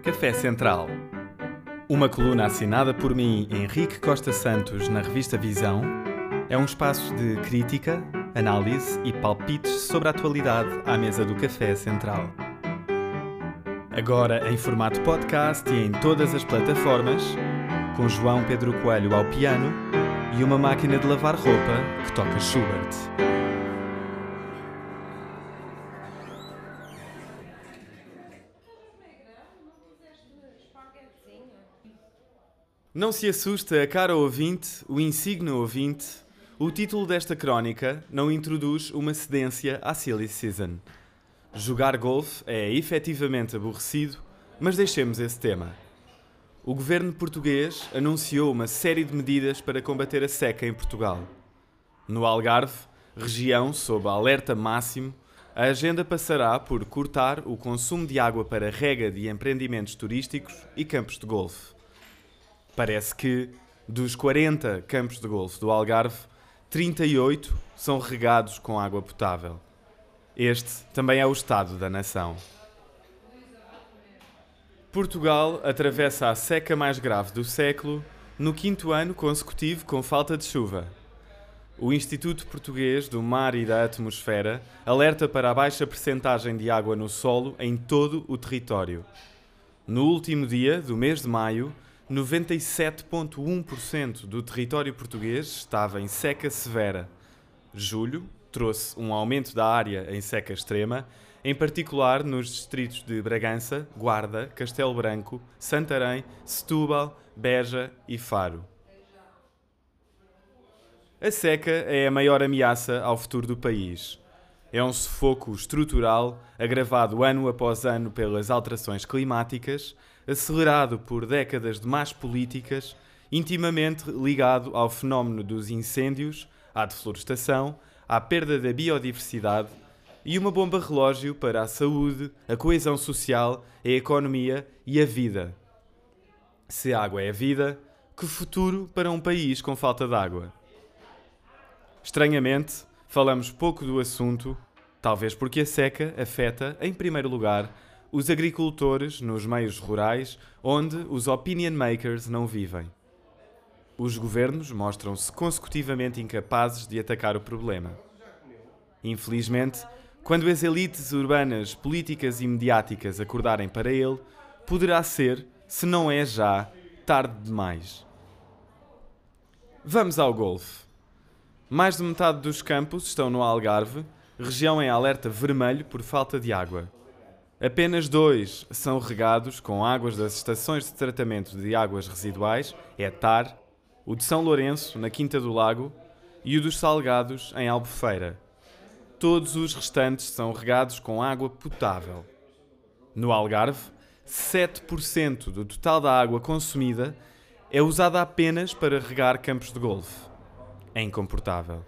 Café Central. Uma coluna assinada por mim, Henrique Costa Santos, na revista Visão, é um espaço de crítica, análise e palpites sobre a atualidade à mesa do Café Central. Agora em formato podcast e em todas as plataformas, com João Pedro Coelho ao piano e uma máquina de lavar roupa que toca Schubert. Não se assusta, cara ouvinte, o insigne ouvinte, o título desta crónica não introduz uma cedência à silly season. Jogar golfe é efetivamente aborrecido, mas deixemos esse tema. O governo português anunciou uma série de medidas para combater a seca em Portugal. No Algarve, região sob alerta máximo, a agenda passará por cortar o consumo de água para rega de empreendimentos turísticos e campos de golfe. Parece que, dos 40 campos de golfe do Algarve, 38 são regados com água potável. Este também é o estado da nação. Portugal atravessa a seca mais grave do século no quinto ano consecutivo com falta de chuva. O Instituto Português do Mar e da Atmosfera alerta para a baixa percentagem de água no solo em todo o território. No último dia do mês de maio, 97,1% do território português estava em seca severa. Julho trouxe um aumento da área em seca extrema, em particular nos distritos de Bragança, Guarda, Castelo Branco, Santarém, Setúbal, Beja e Faro. A seca é a maior ameaça ao futuro do país. É um sufoco estrutural agravado ano após ano pelas alterações climáticas acelerado por décadas de más políticas, intimamente ligado ao fenómeno dos incêndios, à deflorestação, à perda da biodiversidade e uma bomba relógio para a saúde, a coesão social, a economia e a vida. Se a água é a vida, que futuro para um país com falta de água? Estranhamente, falamos pouco do assunto, talvez porque a seca afeta, em primeiro lugar, os agricultores nos meios rurais onde os opinion makers não vivem. Os governos mostram-se consecutivamente incapazes de atacar o problema. Infelizmente, quando as elites urbanas, políticas e mediáticas acordarem para ele, poderá ser, se não é já, tarde demais. Vamos ao golfe. Mais de metade dos campos estão no Algarve, região em alerta vermelho por falta de água. Apenas dois são regados com águas das estações de tratamento de águas residuais, ETAR, o de São Lourenço, na Quinta do Lago, e o dos Salgados, em Albufeira. Todos os restantes são regados com água potável. No Algarve, 7% do total da água consumida é usada apenas para regar campos de golfe. É incomportável.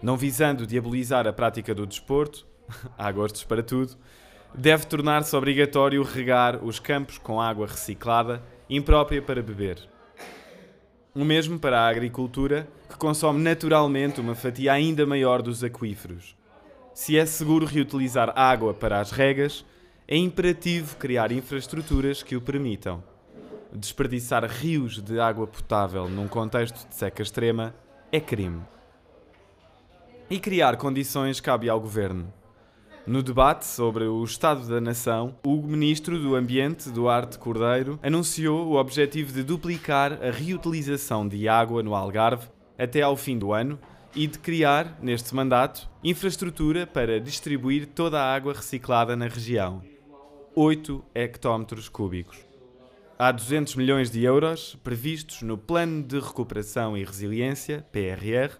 Não visando diabolizar a prática do desporto, há gostos para tudo, deve tornar-se obrigatório regar os campos com água reciclada, imprópria para beber. O mesmo para a agricultura, que consome naturalmente uma fatia ainda maior dos aquíferos. Se é seguro reutilizar água para as regas, é imperativo criar infraestruturas que o permitam. Desperdiçar rios de água potável num contexto de seca extrema é crime. E criar condições cabe ao governo. No debate sobre o Estado da Nação, o Ministro do Ambiente, Duarte Cordeiro, anunciou o objetivo de duplicar a reutilização de água no Algarve até ao fim do ano e de criar, neste mandato, infraestrutura para distribuir toda a água reciclada na região. 8 hectómetros cúbicos. Há 200 milhões de euros previstos no Plano de Recuperação e Resiliência, PRR,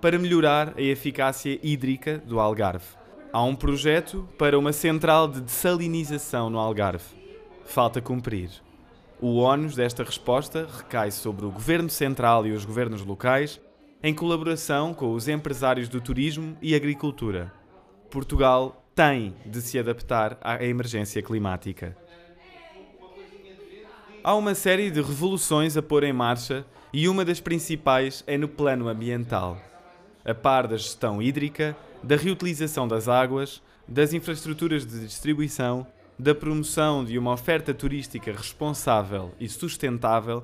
para melhorar a eficácia hídrica do Algarve. Há um projeto para uma central de dessalinização no Algarve. Falta cumprir. O ónus desta resposta recai sobre o Governo Central e os governos locais, em colaboração com os empresários do turismo e agricultura. Portugal tem de se adaptar à emergência climática. Há uma série de revoluções a pôr em marcha e uma das principais é no plano ambiental. A par da gestão hídrica, da reutilização das águas, das infraestruturas de distribuição da promoção de uma oferta turística responsável e sustentável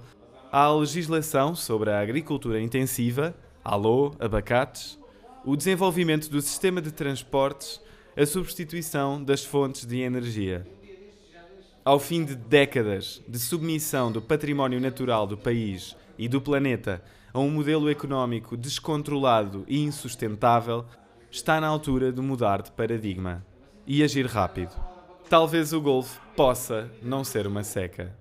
à legislação sobre a agricultura intensiva, alô, abacates, o desenvolvimento do sistema de transportes, a substituição das fontes de energia. Ao fim de décadas de submissão do património natural do país e do planeta a um modelo económico descontrolado e insustentável, está na altura de mudar de paradigma e agir rápido. Talvez o golfe possa não ser uma seca.